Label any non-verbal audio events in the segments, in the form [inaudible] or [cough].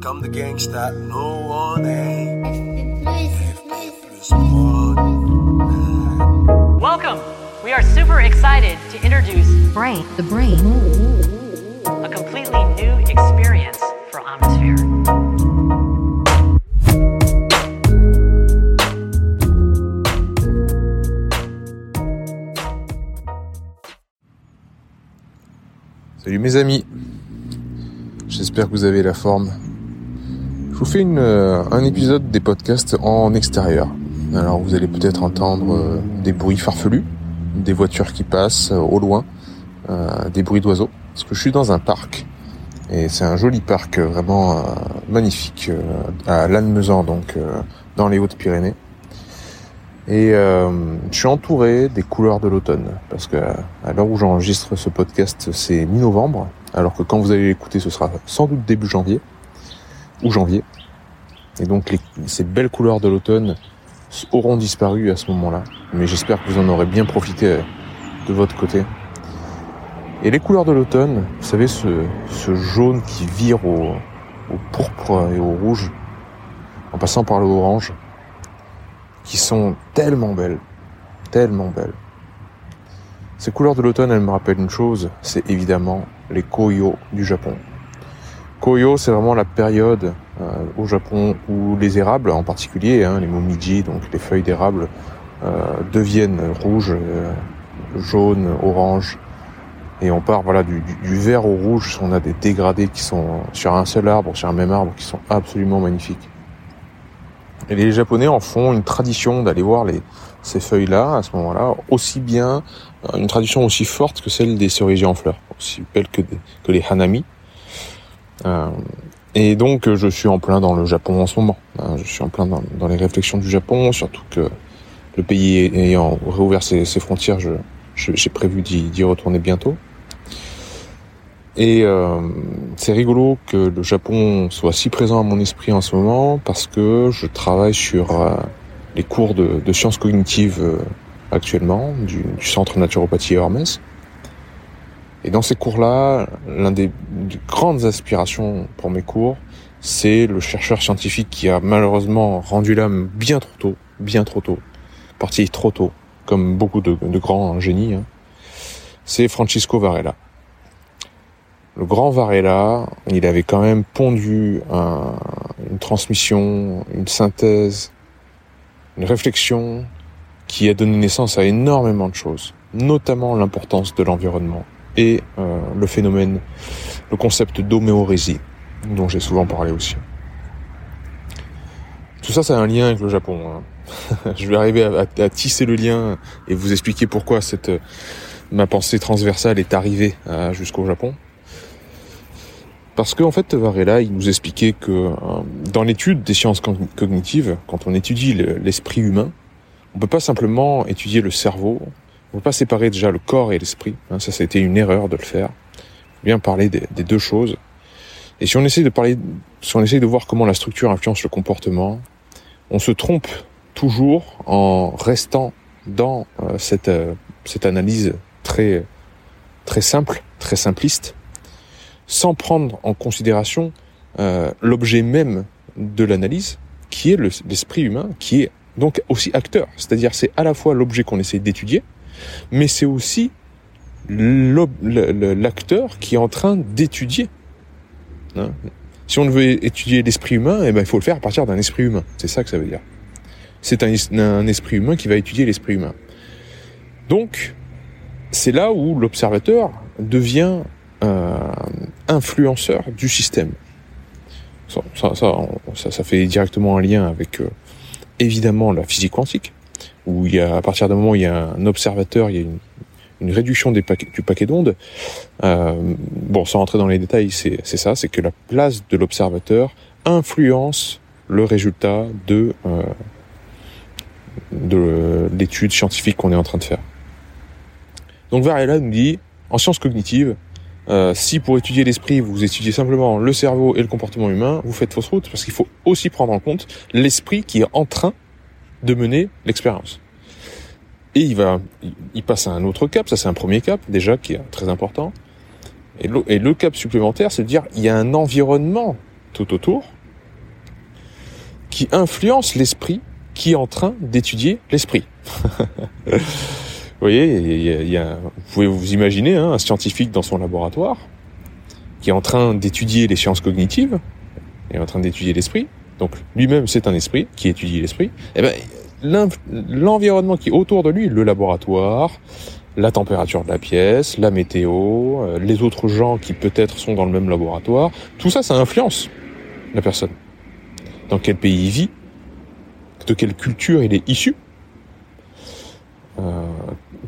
comme de gangsta, no one Welcome. We are super excited to introduce Brain, the brain. a completely new experience Salut mes amis, j'espère que vous avez la forme. Je vous fais une, euh, un épisode des podcasts en extérieur. Alors vous allez peut-être entendre euh, des bruits farfelus, des voitures qui passent euh, au loin, des bruits d'oiseaux, parce que je suis dans un parc. Et c'est un joli parc vraiment magnifique à Lannemezan, donc dans les Hautes-Pyrénées. Et euh, je suis entouré des couleurs de l'automne, parce que à l'heure où j'enregistre ce podcast, c'est mi-novembre, alors que quand vous allez l'écouter, ce sera sans doute début janvier ou janvier. Et donc les- ces belles couleurs de l'automne auront disparu à ce moment-là, mais j'espère que vous en aurez bien profité euh, de votre côté. Et les couleurs de l'automne, vous savez, ce, ce jaune qui vire au, au pourpre et au rouge, en passant par le orange, qui sont tellement belles, tellement belles. Ces couleurs de l'automne, elles me rappellent une chose, c'est évidemment les koyo du Japon. Koyo, c'est vraiment la période euh, au Japon où les érables, en particulier, hein, les momiji, donc les feuilles d'érable, euh, deviennent rouges, euh, jaunes, oranges, et on part voilà du, du- du vert au rouge. On a des dégradés qui sont sur un seul arbre, sur un même arbre, qui sont absolument magnifiques. Et les Japonais en font une tradition d'aller voir les, ces feuilles-là à ce moment-là, aussi bien euh, une tradition aussi forte que celle des cerisiers en fleurs, aussi belle que, les hanami. Euh, et donc euh, je suis en plein dans le Japon en ce moment. hein. je suis en plein dans, les réflexions du Japon, surtout que le pays ayant réouvert ses, frontières, je- je- j'ai prévu d'y retourner bientôt. Et euh, c'est rigolo que le Japon soit si présent à mon esprit en ce moment parce que je travaille sur euh, les cours de, sciences cognitives euh, actuellement du, centre naturopathie Hermès. Et dans ces cours-là, l'un des, des grandes aspirations pour mes cours, c'est le chercheur scientifique qui a malheureusement rendu l'âme bien trop tôt, bien trop tôt, parti trop tôt, comme beaucoup de, de grands génies. hein. C'est Francisco Varela. Le grand Varela, il avait quand même pondu un- une transmission, une synthèse, une réflexion qui a donné naissance à énormément de choses, notamment l'importance de l'environnement et euh, le phénomène, le concept d'homéorésie, dont j'ai souvent parlé aussi. Tout ça, ça a un lien avec le Japon. hein. [laughs] Je vais arriver à, tisser le lien et vous expliquer pourquoi cette ma pensée transversale est arrivée euh, jusqu'au Japon. Parce qu'en fait, Varela, il nous expliquait que euh, dans l'étude des sciences cogn- cognitives, quand on étudie le- l'esprit humain, on peut pas simplement étudier le cerveau, on peut pas séparer déjà le corps et l'esprit. hein, ça, ça a été une erreur de le faire. Il faut bien parler des, des deux choses. Et si on essaie de parler, si on essaie de voir comment la structure influence le comportement, on se trompe toujours en restant dans euh, cette euh, cette analyse très très simple, très simpliste, sans prendre en considération euh, l'objet même de l'analyse, qui est le- l'esprit humain, qui est donc aussi acteur. C'est-à-dire c'est à la fois l'objet qu'on essaie d'étudier, mais c'est aussi l'acteur qui est en train d'étudier. Hein. si on veut étudier l'esprit humain, eh ben, il faut le faire à partir d'un esprit humain. C'est ça que ça veut dire. C'est un, un esprit humain qui va étudier l'esprit humain. Donc, c'est là où l'observateur devient euh, influenceur du système. Ça, ça, ça, ça- fait directement un lien avec euh, évidemment la physique quantique, où il y a à partir d'un moment où il y a un observateur, il y a une, une réduction des paquets- du paquet d'ondes. Euh, bon, sans rentrer dans les détails, c'est c'est ça, c'est que la place de l'observateur influence le résultat de euh, de l'étude scientifique qu'on est en train de faire. Donc Varela nous dit, en sciences cognitives, euh, si pour étudier l'esprit, vous étudiez simplement le cerveau et le comportement humain, vous faites fausse route parce qu'il faut aussi prendre en compte l'esprit qui est en train de mener l'expérience. Et il va, il- passe à un autre cap, ça c'est un premier cap déjà qui est très important. Et le, et le cap supplémentaire, c'est de dire il y a un environnement tout autour qui influence l'esprit qui est en train d'étudier l'esprit. [laughs] vous voyez, il y a, vous pouvez vous imaginer hein, un scientifique dans son laboratoire qui est en train d'étudier les sciences cognitives, est en train d'étudier l'esprit. Donc lui-même, c'est un esprit qui étudie l'esprit. Et eh ben, l'environnement qui est autour de lui, le laboratoire, la température de la pièce, la météo, euh, les autres gens qui peut-être sont dans le même laboratoire, tout ça, ça influence la personne. Dans quel pays il vit, de quelle culture il est issu,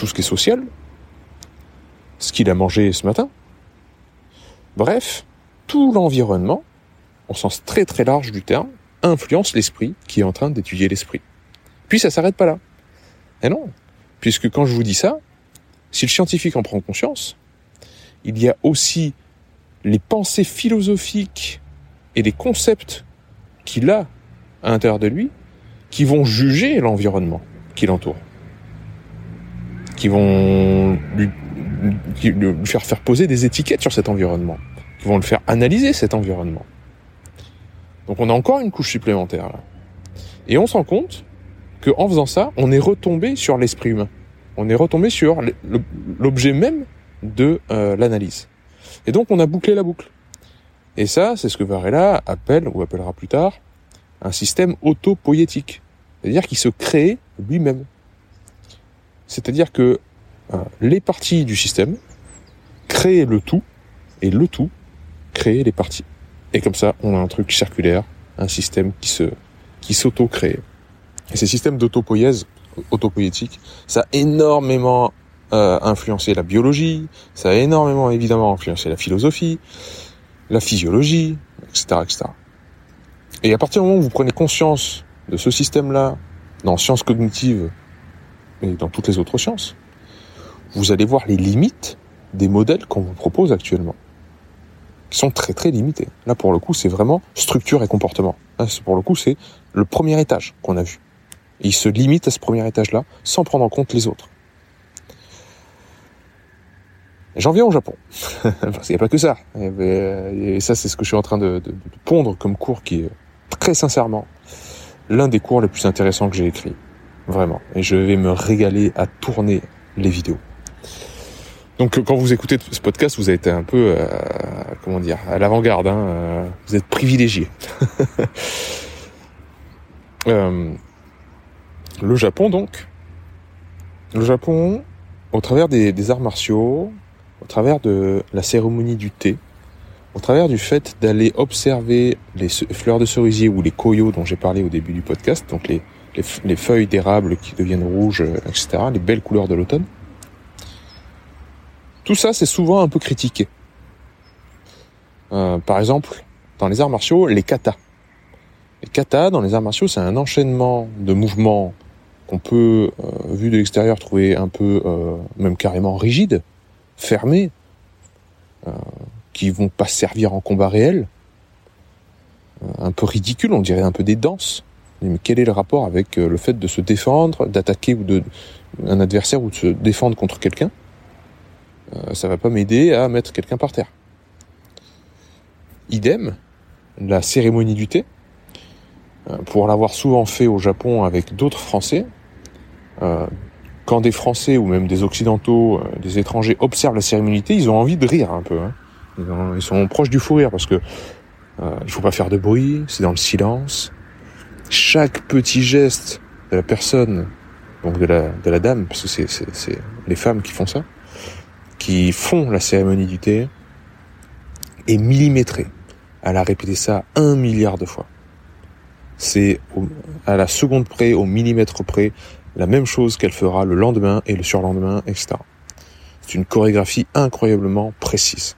tout ce qui est social, ce qu'il a mangé ce matin. Bref, tout l'environnement, au sens très très large du terme, influence l'esprit qui est en train d'étudier l'esprit. Puis ça s'arrête pas là. Et non, puisque quand je vous dis ça, si le scientifique en prend conscience, il y a aussi les pensées philosophiques et les concepts qu'il a à l'intérieur de lui qui vont juger l'environnement qui l'entoure, qui vont lui, faire poser des étiquettes sur cet environnement, qui vont le faire analyser cet environnement. Donc on a encore une couche supplémentaire là. Et on se rend compte qu'en faisant ça, on est retombé sur l'esprit humain. On est retombé sur l'objet même de euh, l'analyse. Et donc on a bouclé la boucle. Et ça, c'est ce que Varela appelle, ou appellera plus tard, un système autopoétique. C'est-à-dire qu'il se crée lui-même. C'est-à-dire que euh, les parties du système créent le tout, et le tout crée les parties. Et comme ça, on a un truc circulaire, un système qui se, qui s'auto-crée. Et ces systèmes d'autopoïèse, autopoétique, ça a énormément euh, influencé la biologie, ça a énormément évidemment influencé la philosophie, la physiologie, etc., etc. Et à partir du moment où vous prenez conscience de ce système-là dans sciences cognitives et dans toutes les autres sciences, vous allez voir les limites des modèles qu'on vous propose actuellement, qui sont très très limités. Là, pour le coup, c'est vraiment structure et comportement. Là, pour le coup, c'est le premier étage qu'on a vu. Il se limite à ce premier étage-là, sans prendre en compte les autres. J'en viens au Japon. [laughs] Parce qu'il n'y a pas que ça. Et ça, c'est ce que je suis en train de, de, pondre comme cours qui est très sincèrement l'un des cours les plus intéressants que j'ai écrit. Vraiment. Et je vais me régaler à tourner les vidéos. Donc quand vous écoutez ce podcast, vous avez été un peu, euh, comment dire, à l'avant-garde. Hein, euh, vous êtes privilégié. [laughs] euh, le Japon donc. Le Japon, au travers des, des arts martiaux, au travers de la cérémonie du thé, au travers du fait d'aller observer les fleurs de cerisier ou les koyo dont j'ai parlé au début du podcast, donc les, les, feuilles d'érable qui deviennent rouges, euh, etc., les belles couleurs de l'automne, tout ça c'est souvent un peu critiqué. Euh, par exemple, dans les arts martiaux, les katas. Les katas, dans les arts martiaux, c'est un enchaînement de mouvements qu'on peut, euh, vu de l'extérieur, trouver un peu, même carrément rigide, fermé, euh, qui vont pas servir en combat réel, un peu ridicule, on dirait un peu des danses. Mais quel est le rapport avec euh, le fait de se défendre, d'attaquer ou de un adversaire ou de se défendre contre quelqu'un? Euh, Ça va pas m'aider à mettre quelqu'un par terre. Idem, la cérémonie du thé, pour l'avoir souvent fait au Japon avec d'autres Français, quand des Français ou même des Occidentaux, des étrangers observent la cérémonie ils ont envie de rire un peu. Hein. Ils sont proches du fou rire parce que euh, il faut pas faire de bruit, c'est dans le silence. Chaque petit geste de la personne, donc de la, de la dame, parce que c'est, les femmes qui font ça, qui font la cérémonie du thé, est millimétré. Elle a répété ça un milliard de fois. C'est à la seconde près, au millimètre près, la même chose qu'elle fera le lendemain et le surlendemain, etc. C'est une chorégraphie incroyablement précise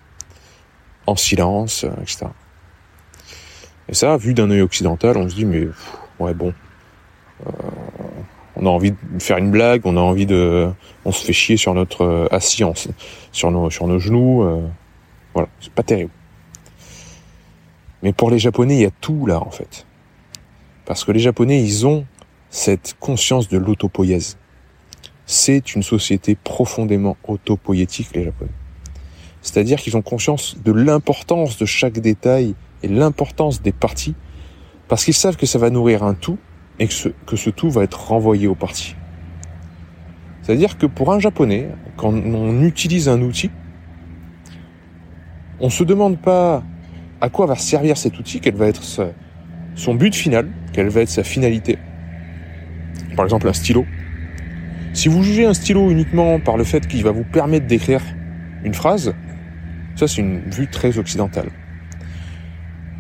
en silence, etc. Et ça, vu d'un œil occidental, on se dit mais ouais bon, euh, on a envie de faire une blague, on a envie de, on se fait chier sur notre euh, assis, sur nos sur nos genoux, euh, voilà, c'est pas terrible. Mais pour les Japonais, il y a tout là en fait, parce que les Japonais, ils ont cette conscience de l'autopoïèse. C'est une société profondément autopoïétique, les Japonais. C'est-à-dire qu'ils ont conscience de l'importance de chaque détail et l'importance des parties, parce qu'ils savent que ça va nourrir un tout et que ce, tout va être renvoyé aux parties. C'est-à-dire que pour un japonais, quand on utilise un outil, on se demande pas à quoi va servir cet outil, quel va être son but final, quelle va être sa finalité. Par exemple, un stylo. Si vous jugez un stylo uniquement par le fait qu'il va vous permettre d'écrire une phrase, ça c'est une vue très occidentale.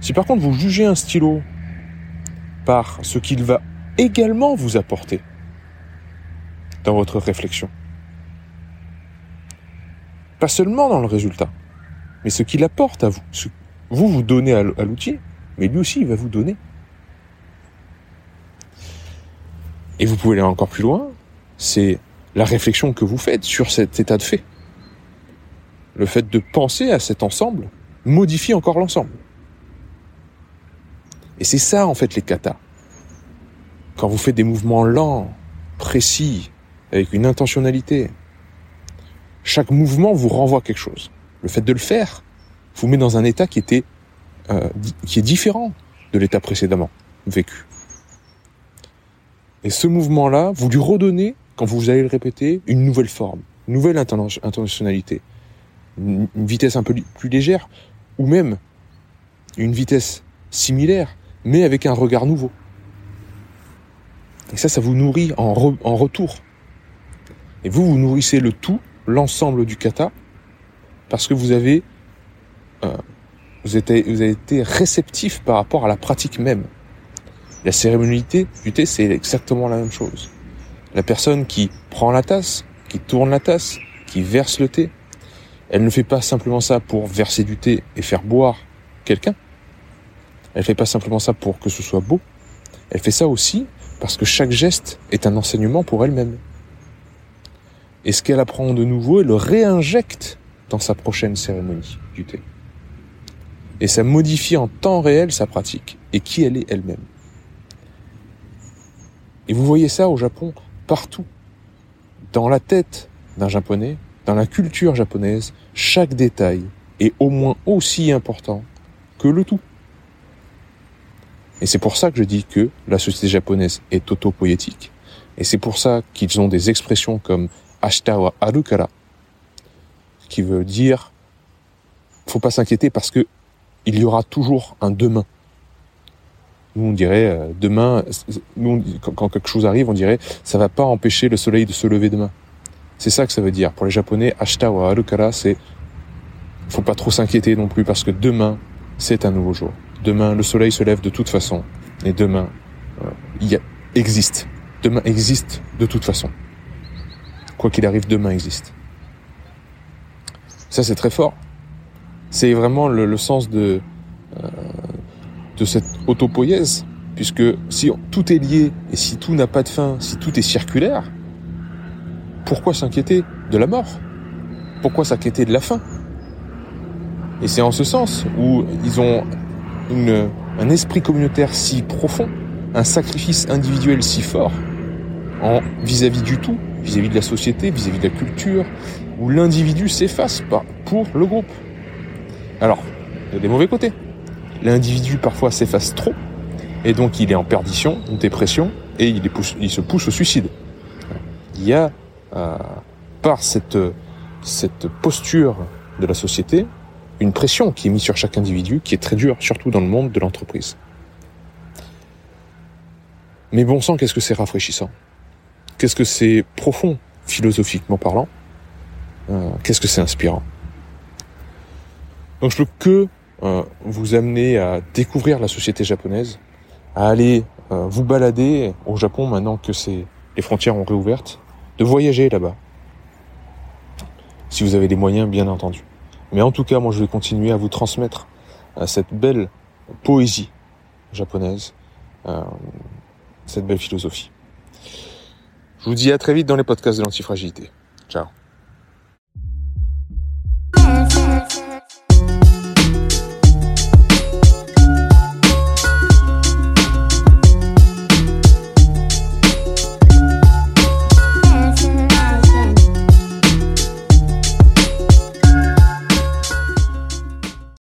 Si par contre vous jugez un stylo par ce qu'il va également vous apporter dans votre réflexion, pas seulement dans le résultat, mais ce qu'il apporte à vous, vous vous donnez à l'outil, mais lui aussi il va vous donner. Et vous pouvez aller encore plus loin, c'est la réflexion que vous faites sur cet état de fait. Le fait de penser à cet ensemble modifie encore l'ensemble. Et c'est ça en fait les katas. Quand vous faites des mouvements lents, précis, avec une intentionnalité, chaque mouvement vous renvoie quelque chose. Le fait de le faire vous met dans un état qui était euh, qui est différent de l'état précédemment vécu. Et ce mouvement-là, vous lui redonnez, quand vous allez le répéter, une nouvelle forme, une nouvelle intentionnalité, une vitesse un peu plus légère, ou même une vitesse similaire, mais avec un regard nouveau. Et ça, ça vous nourrit en, retour. Et vous, vous nourrissez le tout, l'ensemble du kata, parce que vous avez, euh, vous avez été réceptif par rapport à la pratique même. La cérémonialité du thé, c'est exactement la même chose. La personne qui prend la tasse, qui tourne la tasse, qui verse le thé, elle ne fait pas simplement ça pour verser du thé et faire boire quelqu'un. Elle fait pas simplement ça pour que ce soit beau. Elle fait ça aussi parce que chaque geste est un enseignement pour elle-même. Et ce qu'elle apprend de nouveau, elle le réinjecte dans sa prochaine cérémonie du thé. Et ça modifie en temps réel sa pratique et qui elle est elle-même. Et vous voyez ça au Japon partout. Dans la tête d'un japonais, dans la culture japonaise, chaque détail est au moins aussi important que le tout. Et c'est pour ça que je dis que la société japonaise est autopoétique. Et c'est pour ça qu'ils ont des expressions comme ashita wa arukara, qui veut dire faut pas s'inquiéter parce que il y aura toujours un demain. Nous, on dirait euh, demain, nous, quand, quelque chose arrive, on dirait ça va pas empêcher le soleil de se lever demain. C'est ça que ça veut dire. Pour les Japonais, ashita wa arukara, c'est faut pas trop s'inquiéter non plus parce que demain, c'est un nouveau jour. Demain, le soleil se lève de toute façon. Et demain, euh, il existe. Demain existe de toute façon. Quoi qu'il arrive, demain existe. Ça, c'est très fort. C'est vraiment le, le, sens de, euh, de cette autopoïèse, puisque si tout est lié et si tout n'a pas de fin, si tout est circulaire, pourquoi s'inquiéter de la mort? Pourquoi s'inquiéter de la fin? Et c'est en ce sens où ils ont une, un esprit communautaire si profond, un sacrifice individuel si fort, en vis-à-vis du tout, vis-à-vis de la société, vis-à-vis de la culture, où l'individu s'efface pour le groupe. Alors, il y a des mauvais côtés l'individu parfois s'efface trop, et donc il est en perdition, en dépression, et il, se pousse au suicide. Il y a, euh, par cette, cette posture de la société, une pression qui est mise sur chaque individu, qui est très dure, surtout dans le monde de l'entreprise. Mais bon sang, qu'est-ce que c'est rafraîchissant? Qu'est-ce que c'est profond, philosophiquement parlant? Euh, Qu'est-ce que c'est inspirant? Donc je peux que euh, vous amener à découvrir la société japonaise, à aller euh, vous balader au Japon maintenant que les frontières ont réouvertes, de voyager là-bas. Si vous avez des moyens, bien entendu. Mais en tout cas, moi, je vais continuer à vous transmettre euh, cette belle poésie japonaise, cette belle philosophie. Je vous dis à très vite dans les podcasts de l'antifragilité. Ciao.